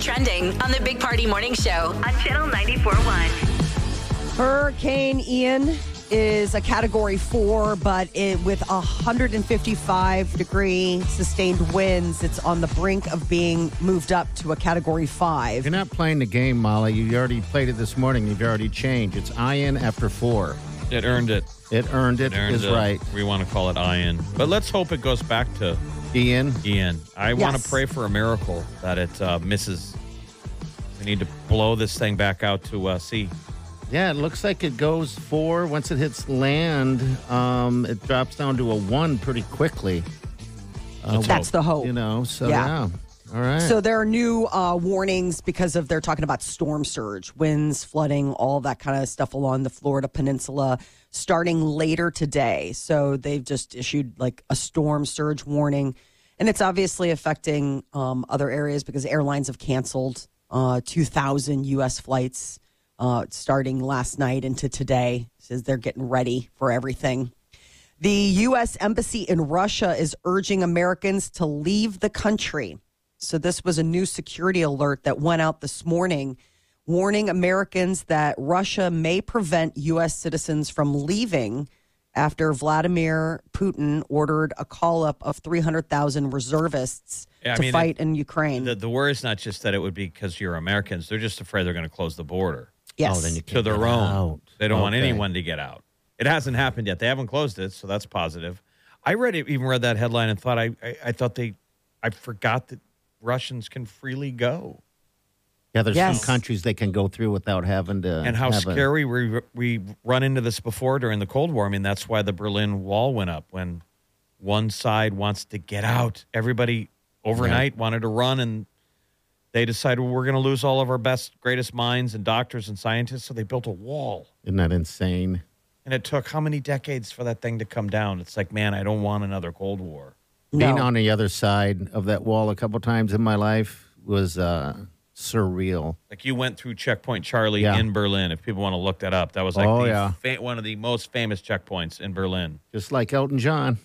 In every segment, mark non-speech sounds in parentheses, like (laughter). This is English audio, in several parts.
Trending on the Big Party Morning Show on Channel 94.1. Hurricane Ian is a category four, but it, with 155 degree sustained winds, it's on the brink of being moved up to a category five. You're not playing the game, Molly. You already played it this morning. You've already changed. It's Ian after four. It earned it. It earned it. It earned is it. right. We want to call it Ian. But let's hope it goes back to Ian. Ian. I want to pray for a miracle that it uh, misses. We need to blow this thing back out to uh, sea. Yeah, it looks like it goes four. Once it hits land, um, it drops down to a one pretty quickly. Let's That's hope. the hope. You know, so Yeah. yeah. All right. So there are new uh, warnings because of they're talking about storm surge, winds, flooding, all that kind of stuff along the Florida Peninsula starting later today. So they've just issued like a storm surge warning, and it's obviously affecting um, other areas because airlines have canceled uh, 2,000 U.S. flights uh, starting last night into today. Says they're getting ready for everything. The U.S. Embassy in Russia is urging Americans to leave the country. So, this was a new security alert that went out this morning, warning Americans that Russia may prevent U.S. citizens from leaving after Vladimir Putin ordered a call up of 300,000 reservists Yeah, to mean, fight in Ukraine. The, the worry is not just that it would be because you're Americans. They're just afraid they're going to close the border yes. Oh, then you to can't their own. out. They don't want anyone to get out. It hasn't happened yet. They haven't closed it, so that's positive. I read it, even read that headline and thought I, I, I thought they, I forgot that Russians can freely go. Yeah, there's Yes. some countries they can go through without having to. and how have a- scary we we run into this before during the Cold War. I mean, that's why the Berlin Wall went up when one side wants to get out. Everybody overnight wanted to run, and they decided well, we're going to lose all of our best, greatest minds and doctors and scientists. So they built a wall, Isn't that insane? and it took how many decades for that thing to come down? It's like, man, I don't want another Cold War. Being No. on the other side of that wall a couple times in my life was uh, surreal. Like you went through Checkpoint Charlie Yeah. in Berlin. If people want to look that up, that was like Oh, the yeah. fa- one of the most famous checkpoints in Berlin. Just like Elton John.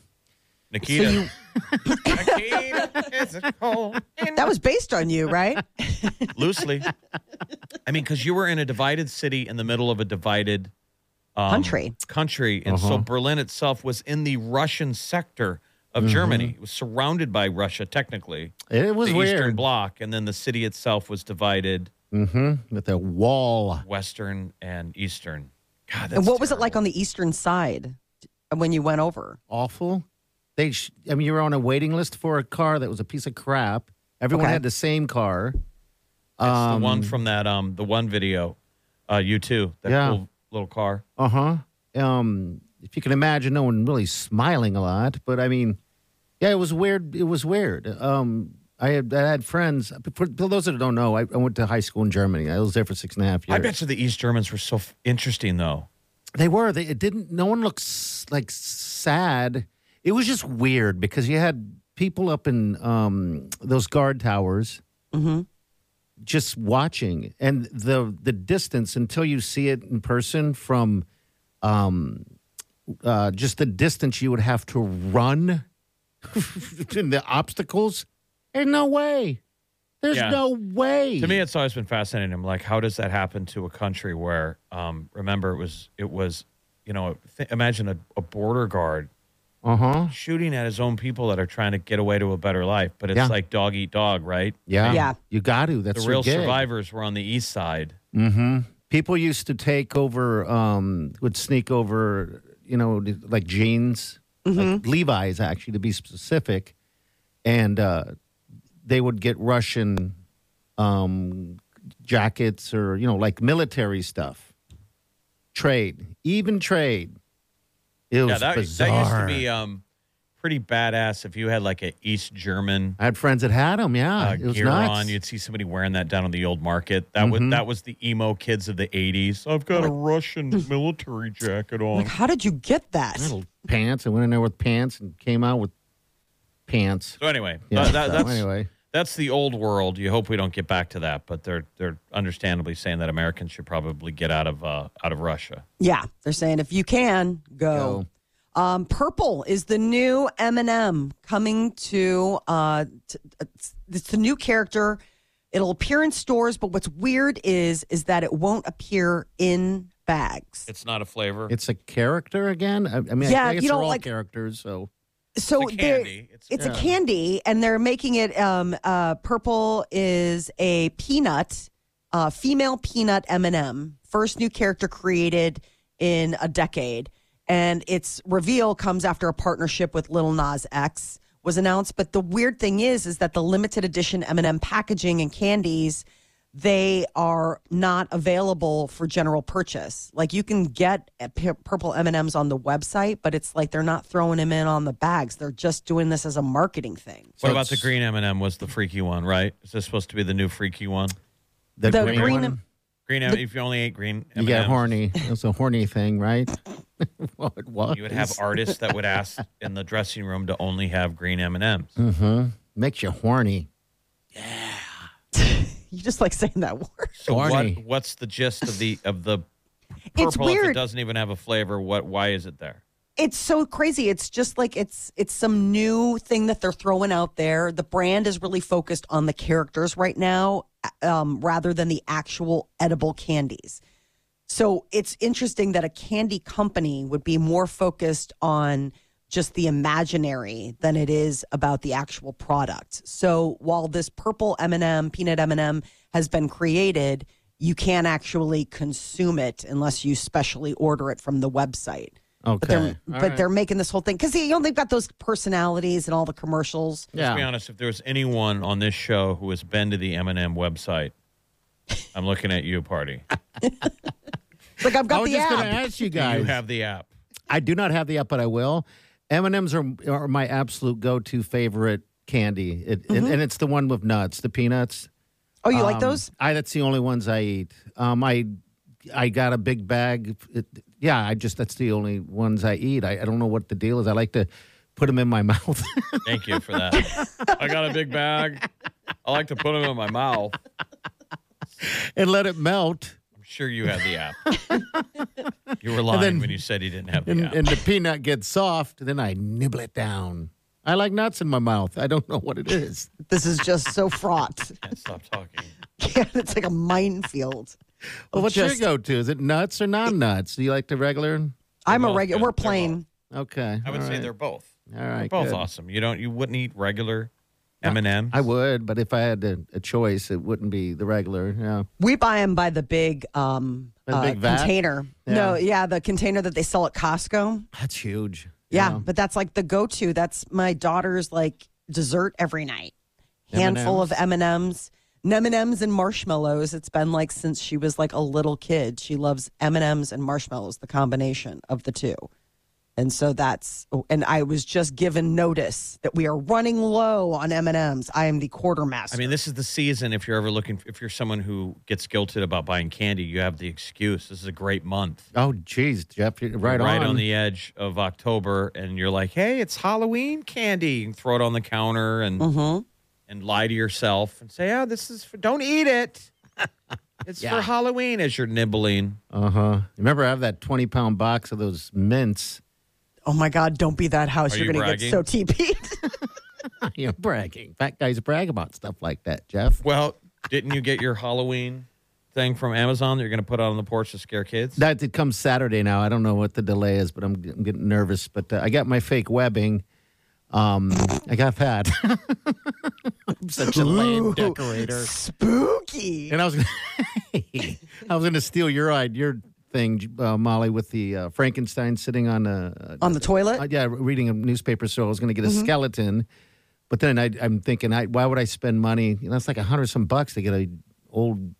Nikita. (laughs) Nikita, it's a cold in- that was based on you, right? (laughs) loosely. I mean, because you were in a divided city in the middle of a divided um, Country. country, and so Uh-huh. Berlin itself was in the Russian sector of Germany. It was surrounded by Russia, technically, It was the Eastern weird. Bloc, and then the city itself was divided Mm-hmm. With a wall. Western and Eastern. God, that's and what was it like on the eastern side when you went over? Awful. They, sh- I mean, you were on a waiting list for a car that was a piece of crap. Everyone Okay. had the same car. It's the one Um, from that um the one video, uh, U2, that Yeah. cool little car. Uh huh. Um, if you can imagine, no one really smiling a lot, but I mean, yeah, it was weird. It was weird. Um, I had I had friends. For, for those that don't know, I, I went to high school in Germany. I was there for six and a half years. I bet you the East Germans were so f- interesting, though. They were. They it didn't. No one looks like sad. It was just weird because you had people up in um, those guard towers, Mm-hmm. just watching, and the the distance until you see it in person from, um, uh, just the distance you would have to run, and (laughs) the obstacles. There's no way. There's Yeah. no way. To me, it's always been fascinating. I'm like, how does that happen to a country where, um, remember, it was it was, you know, th- imagine a, a border guard uh huh. shooting at his own people that are trying to get away to a better life, but it's Yeah. like dog eat dog, right? Yeah. Yeah. You got to. That's the real your survivors were on the east side. Mm-hmm. People used to take over, um, would sneak over, you know, like jeans, like Levi's, actually, to be specific. And uh, they would get Russian um, jackets or, you know, like military stuff. Trade, even trade. It was yeah, that, bizarre. that used to be um, pretty badass if you had like an East German I had friends that had them. Yeah, uh, it was gear nuts. on. You'd see somebody wearing that down on the old market. That was Mhm. that was the emo kids of the '80s. I've got a Russian (laughs) military jacket on. Like, how did you get that? Little pants. I went in there with pants and came out with pants. So anyway, Yeah. that- that- so that's anyway, that's the old world. You hope we don't get back to that, but they're they're understandably saying that Americans should probably get out of uh, out of Russia. Yeah, they're saying if you can go. Um, purple is the new M&M coming to. Uh, t- it's, it's a new character. It'll appear in stores, but what's weird is is that it won't appear in bags. It's not a flavor. it's a character again. I, I mean, Yeah, I guess you they're know, all like- characters. So so It's a they're- candy. It's- It's, Yeah. a candy, and they're making it. Um, uh, purple is a peanut, uh, female peanut M and m First new character created in a decade, and its reveal comes after a partnership with Lil Nas X was announced. But the weird thing is, is that the limited edition M and m packaging and candies they are not available for general purchase. Like you can get purple M&Ms on the website, but it's like they're not throwing them in on the bags. They're just doing this as a marketing thing. what So about the green M&M? Was the freaky one right? Is this supposed to be the new freaky one? the, The green, green- one, Green M. If you only ate green, you M&Ms, get horny. It's a horny thing, right? well, it was. You would have artists that would ask in the dressing room to only have green M and M's. Mm-hmm. Makes you horny. Yeah. (laughs) you just like saying that word. So what, Horny. what's the gist of the of the It's purple? If it doesn't even have a flavor, what? Why is it there? It's so crazy. It's just like it's it's some new thing that they're throwing out there. The brand is really focused on the characters right now, um, rather than the actual edible candies. So it's interesting that a candy company would be more focused on just the imaginary than it is about the actual product. So while this purple M&M, peanut M&M has been created, you can't actually consume it unless you specially order it from the website. Okay. But they're but right. they're making this whole thing because you know they've got those personalities and all the commercials. Let's be honest. If there's anyone on this show who has been to the M and M website, I'm looking at you, party. (laughs) Like I've got I got was the just going to app. ask you Do guys. you have the app? I do not have the app, but I will. M and M's are are my absolute go to favorite candy, it, and, and it's the one with nuts, the peanuts. Oh, you like Um, those? I that's the only ones I eat. Um, I I got a big bag. It, yeah, I just that's the only ones I eat. I, I don't know what the deal is. I like to put them in my (laughs) mouth. Thank you for that. I got a big bag. I like to put them in my mouth. and let it melt. I'm sure you had the app. (laughs) You were lying then- when you said you didn't have the And, app. and the peanut gets soft, then I nibble it down. I like nuts in my mouth. I don't know what it is. This is just so fraught. Can't stop talking. (laughs) Yeah, it's like a minefield. Well, of what's just- your go-to? Is it nuts or non-nuts? Do you like the regular? I'm a regular. We're plain. Okay, I would all say right. they're both. All right, They're both good. awesome. You don't. You wouldn't eat regular M and M's. I would, but if I had a, a choice, it wouldn't be the regular. Yeah. We buy them by the big um the uh, big vat? container. No, yeah, the container that they sell at Costco. That's huge. Yeah, Yeah. but that's like the go-to. That's my daughter's like dessert every night. Handful of M and M's, M and M's and marshmallows. It's been like since she was like a little kid. She loves M and M's and marshmallows, the combination of the two. And so that's. And I was just given notice that we are running low on M and M's. I am the quartermaster. I mean, this is the season. If you're ever looking, if you're someone who gets guilted about buying candy, you have the excuse. This is a great month. Oh, geez, Jeff, you're right You're right on. on the edge of October, and you're like, "Hey, it's Halloween candy." You can throw it on the counter and Mhm. And lie to yourself and say, "Oh, this is for, don't eat it. (laughs) It's for Halloween." As you're nibbling, Uh huh. Remember, I have that twenty-pound box of those mints. Oh my God! Don't be that house. Are You're you going to get so TP'd. (laughs) You're bragging. Fat guys brag about stuff like that, Jeff. well, didn't you get your Halloween thing from Amazon that you're going to put out on the porch to scare kids? That it comes Saturday now. I don't know what the delay is, but I'm, I'm getting nervous. But uh, I got my fake webbing. Um, I got that. I'm (laughs) such a lame decorator. Spooky. And I was, (laughs) I was going to steal your idea, your thing, uh, Molly, with the uh, Frankenstein sitting on a On the toilet? uh, yeah, reading a newspaper. So I was going to get a skeleton, but then I, I'm thinking, I, why would I spend money? You know, it's like a hundred some bucks to get a old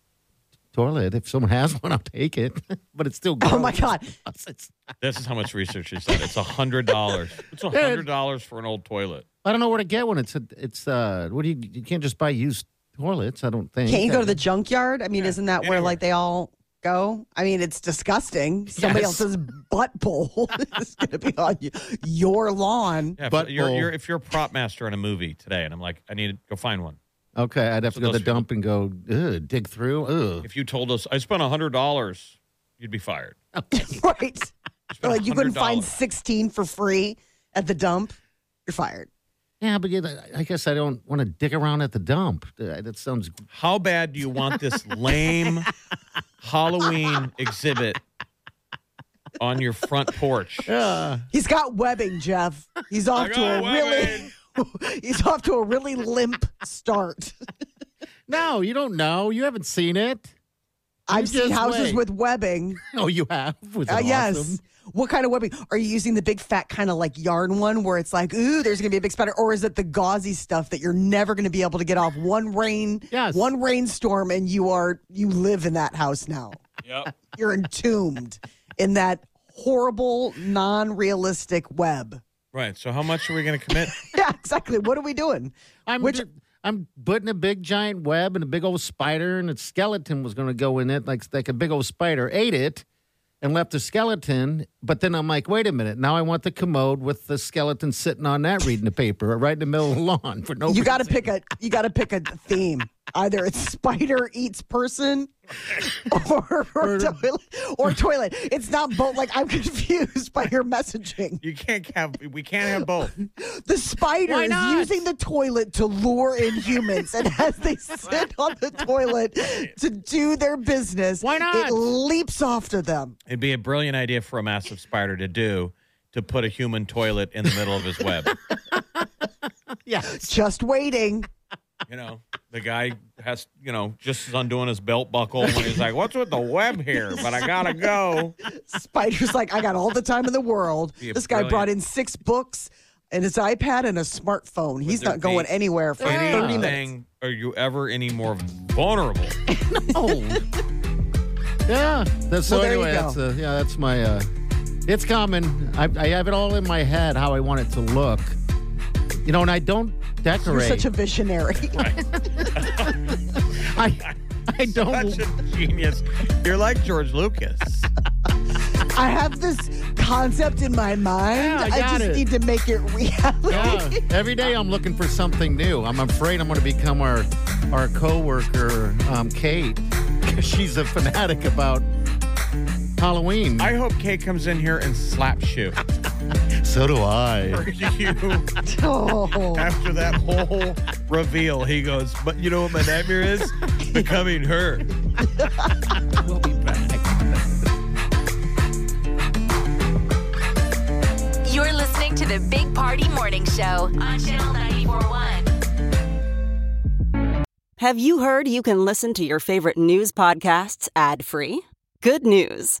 toilet. If someone has one, I'll take it. (laughs) but it's still. Good. Oh my. God. (laughs) It's- (laughs) This is how much research she said. It's a hundred dollars. It's a hundred dollars for an old toilet. I don't know where to get one. It's a, it's uh. What do you? You can't just buy used toilets. I don't think. Can't you go to the junkyard? I mean, isn't that where like they all go? I mean, it's disgusting. Somebody Yes. else's butt bowl is going to be on y- your lawn. Yeah, But but you're, bowl. you're if you're a prop master in a movie today, and I'm like, I need to go find one. Okay, I'd have So to go to the dump and go Ugh, dig through. Ugh. If you told us I spent a hundred dollars, you'd be fired. (laughs) right. spent like you couldn't find 16 for free at the dump. You're fired. Yeah, but yeah, I guess I don't want to dig around at the dump. Uh, That sounds. How bad do you want this lame (laughs) Halloween exhibit on your front porch? Uh, He's got webbing, Jeff. He's off to got a really (laughs) he's off to a really limp start. (laughs) no, you don't know. You haven't seen it. I've seen houses wait. with webbing. (laughs) Oh, you have. Was it Uh, yes. What kind of webbing? Are you using the big fat kind of like yarn one where it's like, ooh, there's going to be a big spider? Or is it the gauzy stuff that you're never going to be able to get off one rain, Yes. one rainstorm, and you are, you live in that house now? Yep. You're entombed in that horrible, non realistic web. Right. So how much are we going to commit? (laughs) Yeah, exactly. What are we doing? I'm Which- ju- I'm putting a big giant web and a big old spider, and a skeleton was going to go in it, like like a big old spider. Ate it and left the skeleton. But then I'm like, wait a minute. Now I want the commode with the skeleton sitting on that, reading the paper right in the middle of the lawn for no. You got to pick a you got to pick a theme. Either it's spider eats person, or, or toilet, or toilet. It's not both. Like I'm confused by your messaging. You can't have. We can't have both. The spider Why is not? using the toilet to lure in humans, and as they (laughs) sit on the toilet to do their business, Why not? It leaps off to them. It'd be a brilliant idea for a massive spider to do to put a human toilet in the middle of his web. (laughs) Yes. Just waiting. You know, the guy has, you know, just is undoing his belt buckle when he's like, "What's with the web here?" But I gotta go. Spider's like, I got all the time in the world. Be a This guy brought in six books and his iPad and a smartphone. He's not going be anywhere for 30 minutes. Anything? Are you ever any more vulnerable? no. (laughs) yeah. That's so Well, there you anyway. go. That's uh, yeah. That's my. uh It's common. I, I have it all in my head how I want it to look. You know, and I don't You're such a visionary. (laughs) (laughs) I I don't. Such a genius. You're like George Lucas. (laughs) I have this concept in my mind. Yeah, I I, just it. need to make it reality. Yeah, every day I'm looking for something new. I'm afraid I'm going to become our our coworker, um, Kate, 'cause she's a fanatic about Halloween. I hope Kate comes in here and slaps you. So do I. (laughs) you Oh. after that whole reveal, he goes, "But you know what my nightmare is? Becoming her." (laughs) We'll be back. You're listening to the Big Party Morning Show on Channel 941. Have you heard you can listen to your favorite news podcasts ad free? Good news!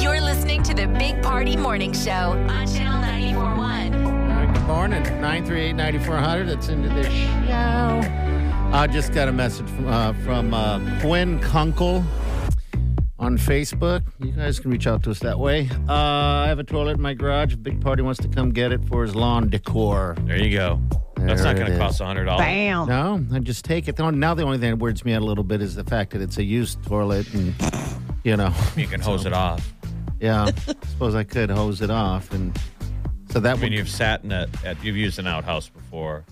You're listening to the Big Party Morning Show on Channel 941. Good morning. 938-9400. That's into this show. I just got a message from uh, from uh, Quinn Kunkel on Facebook. You guys can reach out to us that way. Uh, I have a toilet in my garage. A big party wants to come get it for his lawn decor. There you go. That's There not going to cost a hundred dollars. Bam. No, I just take it. Now the only thing that weirds me out a little bit is the fact that it's a used toilet, and you know, You can (laughs) hose it off. Yeah. I suppose I could hose it off, and so So that I mean, would, you've sat in a, at, you've used an outhouse before.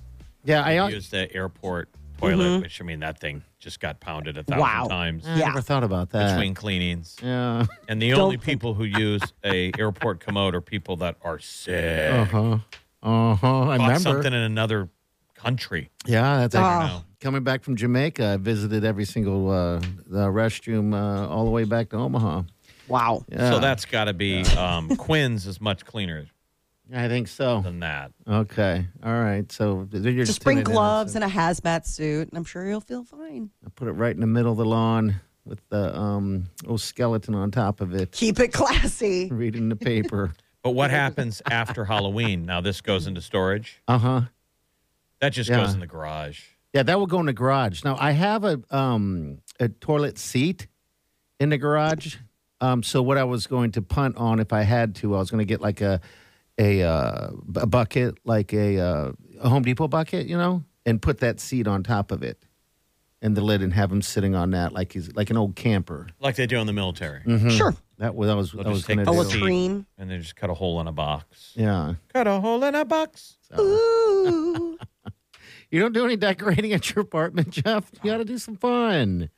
yeah, I, You've used the airport toilet, which I mean, that thing just got pounded a thousand Wow. times I never thought about that. between cleanings. yeah. And the Don't only think- people who use a airport commode are people that are sick. Uh huh. Uh huh. I Bought remember. something in another country. Yeah, that's Oh. actually coming back from Jamaica. I visited every single uh, the restroom uh, all the way back to Omaha. Wow. Yeah, So that's got to be um, (laughs) Quinn's is much cleaner I think so. than that. Okay, all right. So you're Just just bring in it, gloves and a hazmat suit, and I'm sure you'll feel fine. I put it right in the middle of the lawn with the um, old skeleton on top of it, Keep it classy. (laughs) reading the paper. But what happens after Halloween? Now this goes into storage. Uh huh. That just Yeah. goes in the garage. Yeah, that will go in the garage. Now I have a um a toilet seat in the garage. Um, so what I was going to punt on if I had to, I was going to get like a a, uh, b- a bucket, like a, uh, a Home Depot bucket, you know, and put that seat on top of it, and the lid, and have him sitting on that like he's like an old camper. Like they do in the military. Sure. That was that was They'll that was take gonna A do. latrine. And they just cut a hole in a box. Yeah. Cut a hole in a box. Ooh. (laughs) You don't do any decorating at your apartment, Jeff. You got to do some fun.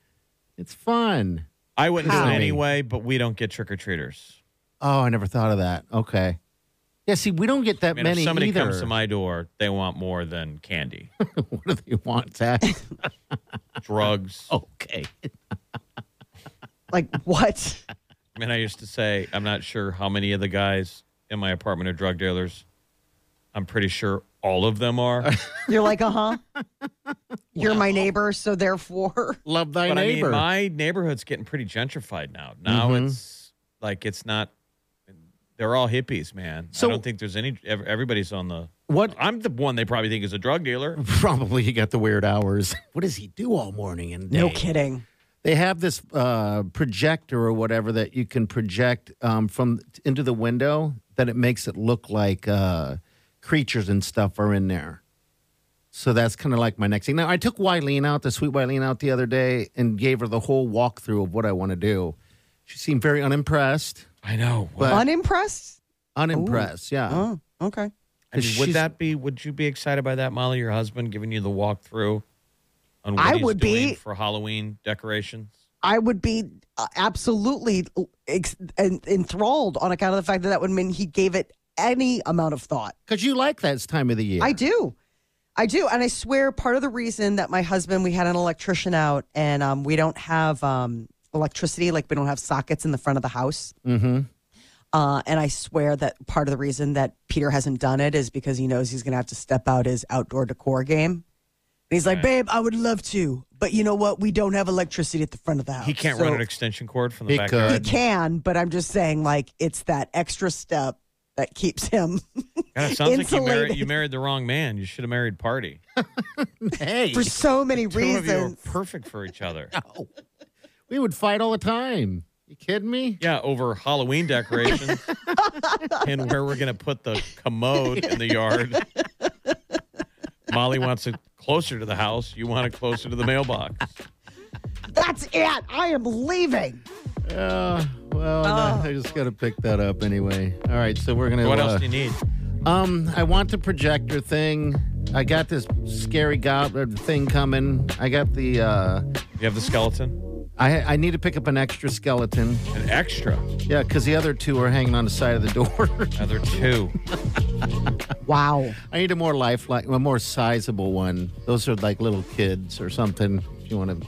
It's fun. I wouldn't do it anyway, but we don't get trick or treaters. Oh, I never thought of that. Okay. Yeah, see, we don't get that I mean, many if somebody either. comes to my door, they want more than candy, (laughs) what do they want, Zach? (laughs) drugs. (laughs) okay. like what? I mean, I used to say, I'm not sure how many of the guys in my apartment are drug dealers. I'm pretty sure all of them are. (laughs) You're like, uh huh. (laughs) You're my neighbor, so therefore. (laughs) Love thy but neighbor. I mean, my neighborhood's getting pretty gentrified now. Now Mhm. it's like it's not. They're all hippies, man. So- I don't think there's any. ev- Everybody's on the. what? I'm the one they probably think is a drug dealer. Probably he got the weird hours. What does he do all morning and day? No kidding. They have this uh, projector or whatever that you can project um, from into the window that it makes it look like uh, creatures and stuff are in there. So that's kind of like my next thing. Now I took Wileen out, the sweet Wileen out the other day, and gave her the whole walkthrough of what I want to do. She seemed very unimpressed. I know. But- Unimpressed? Unimpressed, yeah. Oh, okay. I mean, 'Cause would that be? Would you be excited by that, Molly? Your husband giving you the walkthrough on what I he's would be. for Halloween decorations? I would be uh, absolutely ex- en- enthralled on account of the fact that that would mean he gave it any amount of thought. Because you like that time of the year. I do. I do. And I swear part of the reason that my husband, we had an electrician out and um, we don't have um, electricity, like we don't have sockets in the front of the house. Mm-hmm. Uh, and I swear that part of the reason that Peter hasn't done it is because he knows he's going to have to step out his outdoor decor game. And he's like, Right. babe, I would love to. But you know what? We don't have electricity at the front of the house. He can't So- run an extension cord from the He backyard. He can, but I'm just saying, like, it's that extra step that keeps him (laughs) God, it sounds like you married, Insulated. you married the wrong man. You should have married Party. (laughs) Hey, for so many Two of you are reasons. perfect for each other. (laughs) we would fight all the time. You kidding me? Yeah, over Halloween decorations and where we're going to put the commode in the yard. Molly wants it closer to the house. You want it closer to the mailbox. That's it. I am leaving. Uh, well, I- I just got to pick that up anyway. All right, so we're gonna. What uh, else do you need? Um, I want the projector thing. I got this scary goblin thing coming. I got the. uh You have the skeleton? I I need to pick up an extra skeleton. An extra. Yeah, because the other two are hanging on the side of the door. (laughs) other two. Wow. I need a more lifelike, a more sizable one. Those are like little kids or something. If you want to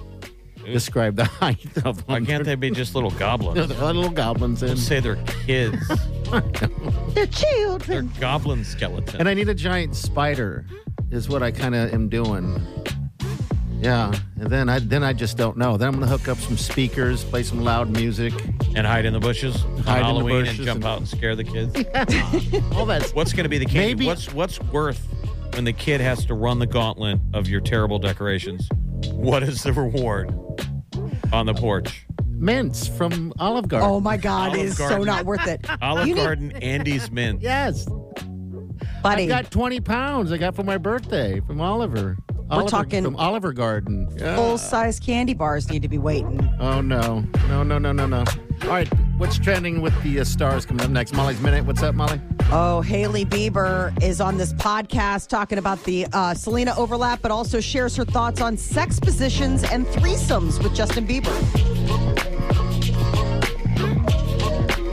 describe the height of Why can't they be just little goblins? (laughs) They're little goblins in. Don't say they're kids. The (laughs) They're children. goblin skeletons. And I need a giant spider, is what I kind of am doing. Yeah, and then I then I just don't know. Then I'm gonna hook up some speakers, play some loud music, and hide in the bushes on Hide in the Halloween bushes and jump and- out and scare the kids. (laughs) all that. What's going to be the candy? Maybe- What's what's worth when the kid has to run the gauntlet of your terrible decorations? What is the reward on the porch? mints from Olive Garden. Oh my God, Olive it is so not worth it. (laughs) Olive You need- Garden, Andes Mint. yes, buddy. I got 20 pounds. I got for my birthday from Oliver. Oliver talking- from Oliver Garden. Yeah. Full size candy bars need to be waiting. Oh no, no, no, no, no, no. All right, What's trending with the uh, stars coming up next? Molly's Minute. What's up, Molly? Oh, Hailey Bieber is on this podcast talking about the uh, Selena overlap, but also shares her thoughts on sex positions and threesomes with Justin Bieber.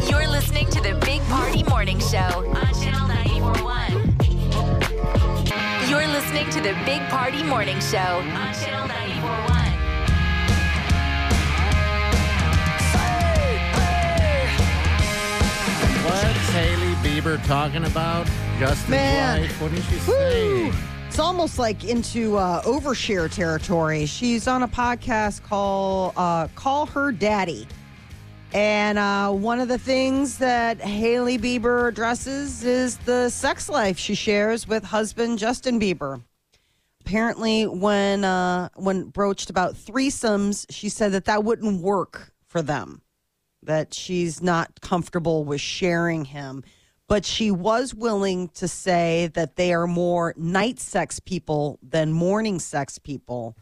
You're listening to the Big Party Morning Show on Channel 941. You're listening to the Big Party Morning Show on Channel 941. What's Hailey Bieber talking about? Justin's Man. wife. What did she Woo! say? It's almost like into uh, overshare territory. She's on a podcast called uh, Call Her Daddy. And uh, one of the things that Hailey Bieber addresses is the sex life she shares with husband Justin Bieber. Apparently, when uh, when broached about threesomes, she said that that wouldn't work for them. That she's not comfortable with sharing him, but she was willing to say that they are more night sex people than morning sex people,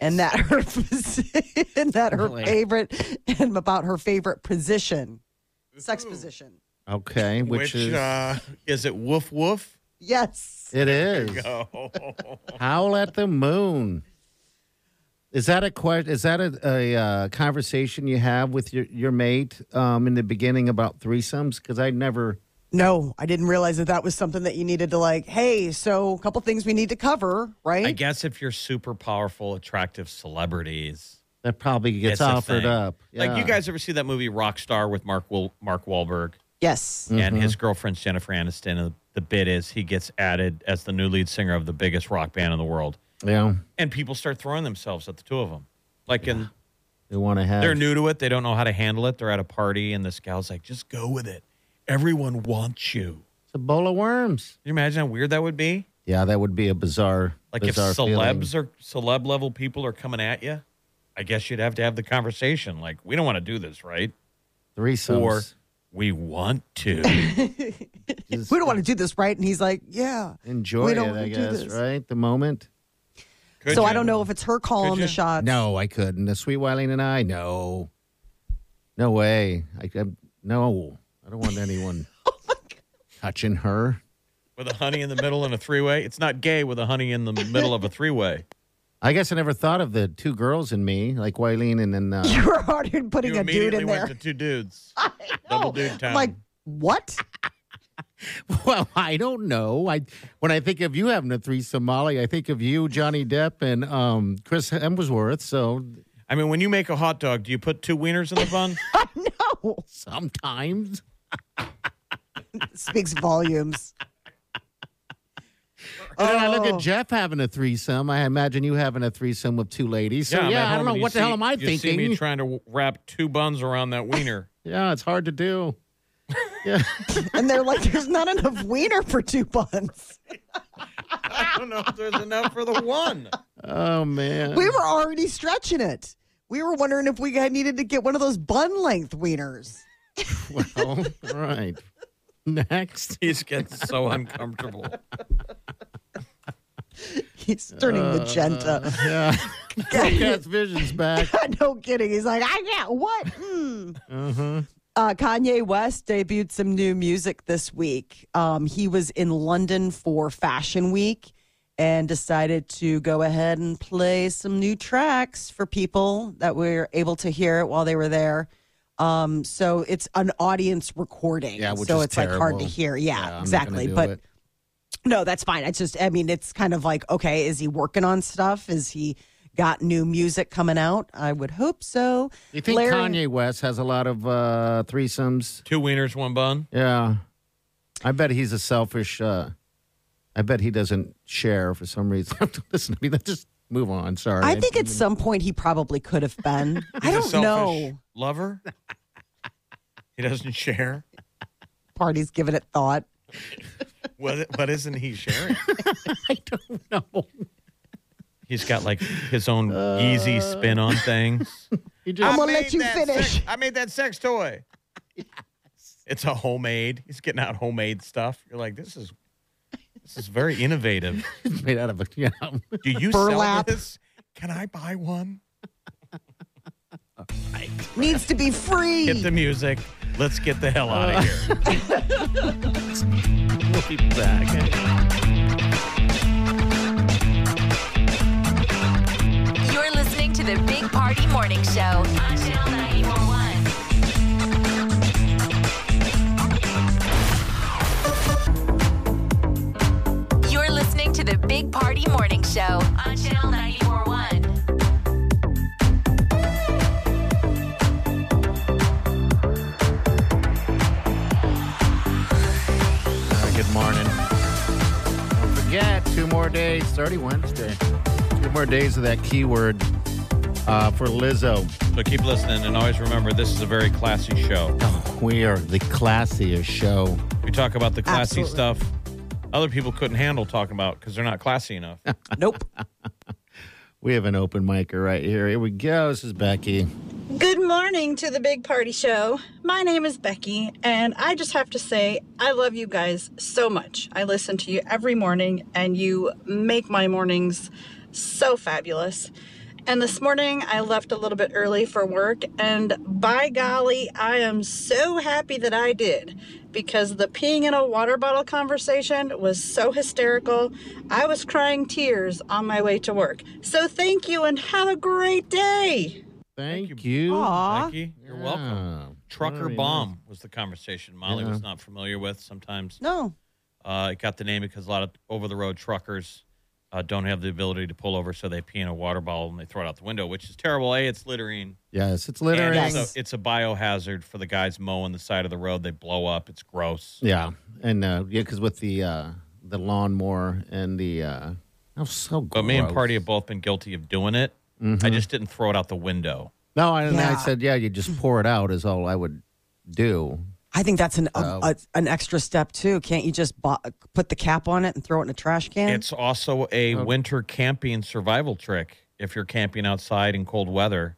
and that her (laughs) and that her Really? favorite and about her favorite position, sex position. Okay, which, Which, is uh, is it woof woof? Yes. it is. (laughs) Howl at the moon. Is that a question? Is that a, a uh, conversation you have with your your mate um, in the beginning about threesomes? Because I never. No, I didn't realize that that was something that you needed to like. Hey, so a couple things we need to cover, right? I guess if you're super powerful, attractive celebrities, That probably gets it's a offered thing. up. Like you guys ever see that movie Rockstar with Mark Wil- Mark Wahlberg yes. and Mm-hmm. his girlfriend's Jennifer Aniston? And the bit is he gets added as the new lead singer of the biggest rock band in the world, Yeah, and people start throwing themselves at the two of them. Like, in they want to have. they're new to it, they don't know how to handle it. They're at a party, and this gal's like, "Just go with it. Everyone wants you." It's a bowl of worms. Can you imagine how weird that would be? Yeah, that would be a bizarre. Like bizarre if feeling. celebs or celeb level people are coming at you, I guess you'd have to have the conversation. Like, we don't want to do this, right? threesomes. Or we want to. (laughs) Just We don't want to do this, right? And he's like, Yeah. enjoy we it. don't I wanna do guess this. right the moment. Could so you? I don't know if it's her calling Could the you? shots. No, I couldn't. The sweet Wileen and I, no, no way. I, I no, I don't want anyone (laughs) Oh touching her. with a honey in the middle and a three way. It's not gay with a honey in the middle of a three way. I guess I never thought of the two girls in me, like Wileen and then. Uh, (laughs) You were already putting You a dude immediately in went to two dudes. (laughs) I Double know. dude I'm town. like, what? (laughs) well, I don't know. I when I think of you having a threesome, Molly, I think of you, Johnny Depp, and um, Chris Hemsworth. So I mean, when you make a hot dog, do you put two wieners in the bun? (laughs) no. sometimes. (laughs) Speaks volumes. And then I look Oh. at Jeff having a threesome. I imagine you having a threesome with two ladies. So yeah, I'm I don't know and you what the see- hell am I you thinking. see me trying to wrap two buns around that wiener. yeah, it's hard to do. Yeah. (laughs) And they're like, there's not enough wiener for two buns. (laughs) I don't know if there's enough for the one. oh man. We were already stretching it. We were wondering if we needed to get one of those bun length wieners. (laughs) well, right. Next. He's getting so uncomfortable. He's turning magenta. Yeah. Forecast Vision's back. no kidding. He's like, I got what? Hmm. Uh-huh. Uh, Kanye West debuted some new music this week. Um, he was in London for Fashion Week and decided to go ahead and play some new tracks for people that were able to hear it while they were there. Um, so it's an audience recording. Yeah, which so is it's like hard to hear. Yeah, Yeah, I'm not gonna exactly. But it. no, that's fine. It's just, I mean, it's kind of like, okay, is he working on stuff? Is he got new music coming out? I would hope so. You think Larry- Kanye West has a lot of uh, threesomes? Two wieners, one bun. Yeah. I bet he's a selfish. Uh, I bet he doesn't share for some reason. Listen to me. Let's just move on. Sorry. I think at some point he probably could have been. (laughs) I don't selfish know. Lover. He doesn't share. Party's giving it thought. What, what isn't he sharing? (laughs) I don't know. He's got like his own (laughs) uh, easy spin on things. (laughs) He just, I'm gonna let you finish. sex- I made that sex toy. (laughs) It's a homemade. He's getting out homemade stuff. You're like, this is this is very innovative. It's made out of a. Yeah. Do you Burlap. sell this? Can I buy one? Needs to be free. Get the music. Let's get the hell out of uh. here. We'll be back. Party Morning Show on Channel 941. You're listening to the Big Party Morning Show on Channel 941. Uh, good morning. Don't forget, two more days, 30 Wednesday. Two more days of that keyword uh, for Lizzo. So keep listening and always remember this is a very classy show. We are the classiest show. We talk about the classy Absolutely. stuff other people couldn't handle talking about because they're not classy enough. (laughs) Nope. (laughs) We have an open micer right here. Here we go. This is Becky. Good morning to the Big Party Show. My name is Becky, and I just have to say, I love you guys so much. I listen to you every morning, and you make my mornings so fabulous. And this morning, I left a little bit early for work, and by golly, I am so happy that I did because the peeing in a water bottle conversation was so hysterical. I was crying tears on my way to work. So thank you, and have a great day. Thank, you. Aw. Becky, you're Yeah. welcome. Trucker Very bomb was the conversation Molly Yeah. was not familiar with. Sometimes No. uh, it got the name because a lot of over the road truckers uh, don't have the ability to pull over, so they pee in a water bottle and they throw it out the window, which is terrible. A, it's littering. Yes, it's And littering. Yes. it's, a, it's a biohazard for the guys mowing the side of the road. They blow up. It's gross. Yeah, and uh, yeah, because with the uh, the lawnmower and the uh, oh, so But me and. Party have both been guilty of doing it. I just didn't throw it out the window. No, and I Yeah. said, yeah, you just pour it out is all I would do. I think that's an a, Oh. a, an extra step too. Can't you just bo- put the cap on it and throw it in a trash can? It's also a Oh. winter camping survival trick. If you're camping outside in cold weather,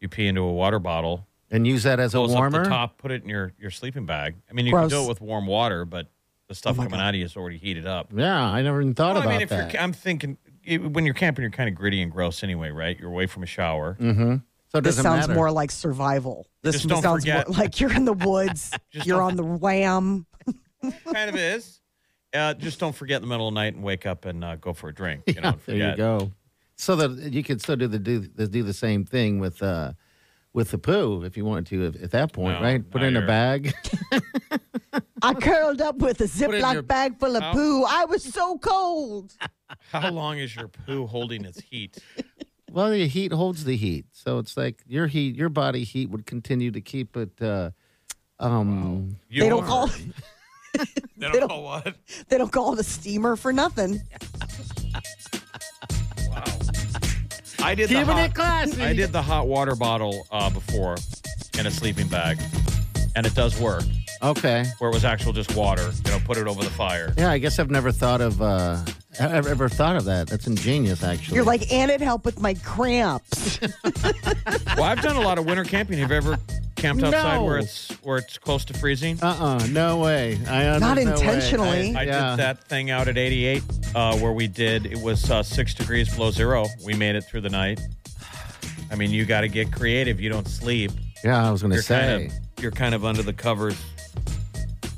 you pee into a water bottle, And use that as a close warmer. up the top, put it in your, your sleeping bag. I mean, you Gross. can do it with warm water, but the stuff Oh coming God. out of you is already heated up. Yeah, I never even thought Well, I about mean, if that. you're, I'm thinking it, when you're camping, you're kind of gritty and gross anyway, right? You're away from a shower. mm-hmm. So it this sounds matter. more like survival. This Just don't sounds forget- more like you're in the woods. (laughs) You're on the wham. kind of is. Uh, just don't forget in the middle of the night and wake up and uh, go for a drink. You know, there you go. So that you could still do the do the, do the same thing with uh with the poo if you wanted to at, at that point, No, right? Put now it in a bag. (laughs) I curled up with a it Ziploc your- bag full of How- poo. I was so cold. (laughs) How long is your poo holding its heat? Well, the heat holds the heat, so it's like your heat, your body heat would continue to keep it. Uh, um, You They don't are- call (laughs) (laughs) They don't call what? they don't call it a steamer for nothing. Wow. I did the Keeping hot, it classy. I did the hot water bottle uh, before in a sleeping bag, and it does work. okay. Where it was actual just water, you know, put it over the fire. Yeah, I guess I've never thought of uh ever, ever thought of that. That's ingenious, actually. You're like, and it helped with my cramps. (laughs) Well, I've done a lot of winter camping. Have you ever camped outside No. where it's where it's close to freezing? uh uh no way. I Not there's no way. intentionally. I yeah. did that thing out at 88 uh, where we did, it was uh, six degrees below zero. We made it through the night. I mean, you got to get creative. You don't sleep. Yeah, I was going to You're say. kind of you're kind of under the covers,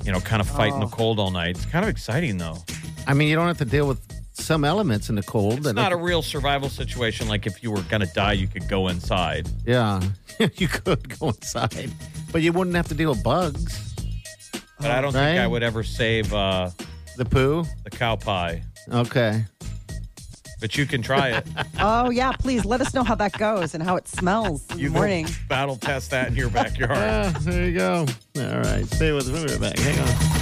you know, kind of fighting Oh. the cold all night. It's kind of exciting though. I mean, you don't have to deal with some elements in the cold. It's that not a real survival situation. Like if you were gonna die, you could go inside. Yeah, (laughs) you could go inside, but you wouldn't have to deal with bugs. But I don't think I would ever save uh, The poo. the cow pie. Okay. But you can try it. (laughs) oh yeah, please let us know how that goes and how it smells in You the morning. battle test that in your backyard. (laughs) Ah, there you go. All right, stay with us. We'll be right back. Hang on.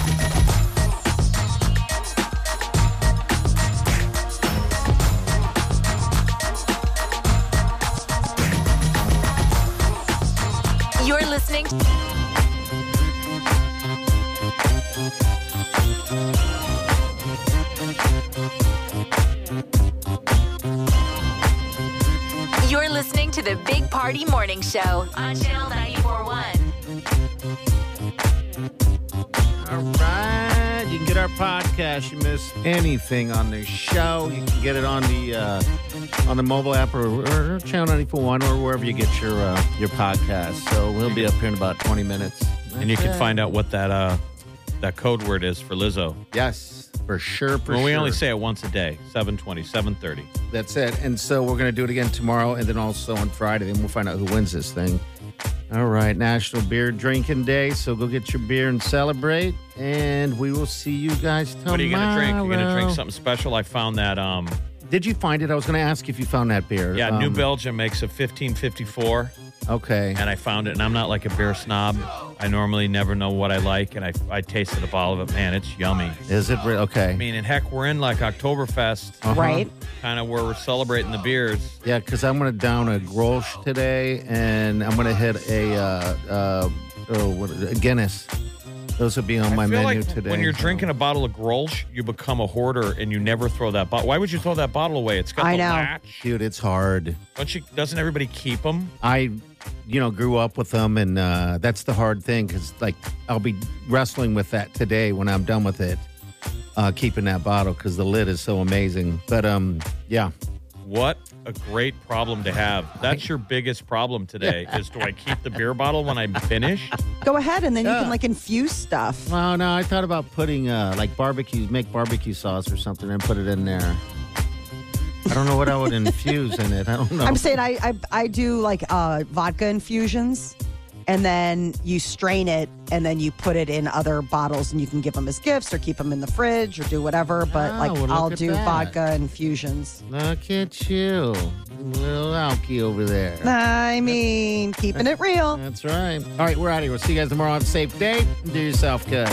Party Morning Show on Channel 941. All right, you can get our podcast. You miss anything on the show, you can get it on the uh, on the mobile app or, or Channel 941 or wherever you get your uh, your podcast. So we'll be up here in about 20 minutes. and you can it. find out what that uh that code word is for Lizzo. Yes, for sure. For well, we sure. only say it once a day, 720, 730. That's it. And so we're going to do it again tomorrow and then also on Friday. Then we'll find out who wins this thing. All right, National Beer Drinking Day. So go get your beer and celebrate. And we will see you guys tomorrow. What are you gonna drink? You're gonna drink something special. I found that um Did you find it? I was going to ask if you found that beer. yeah, New Um, Belgium makes a 1554 Okay. and I found it and I'm not like a beer snob. I normally never know what I like and I I tasted a bottle of it. Man, it's yummy. Is it re- okay? I mean, and heck, we're in like Oktoberfest, Uh-huh. Right? kind of where we're celebrating the beers. Yeah, because I'm going to down a Grolsch today, and I'm going to hit a uh, uh, oh, what is it? a Guinness. Those will be on my I feel menu like today. when you're so- drinking a bottle of Grolsch, you become a hoarder and you never throw that bottle. Why would you throw that bottle away? It's got I the know. latch. dude, it's hard. Don't you? Doesn't everybody keep them? I, you know, grew up with them, and uh, that's the hard thing because, like, I'll be wrestling with that today when I'm done with it, uh, keeping that bottle because the lid is so amazing. But um, yeah, What a great problem to have. That's your biggest problem today. Is do I keep the beer bottle when I'm finished? Go ahead and then you Yeah. can like infuse stuff. well, no, I thought about putting uh, like barbecue, make barbecue sauce or something, and put it in there. I don't know what I would infuse in it. I don't know. I'm saying I, I I do like uh, vodka infusions, and then you strain it, and then you put it in other bottles, and you can give them as gifts or keep them in the fridge or do whatever. But Oh, like well, look I'll at do that. vodka infusions. Look at you, little alky over there. I mean, keeping it real. That's right. All right, we're out of here. We'll see you guys tomorrow. Have a safe day. Do yourself good.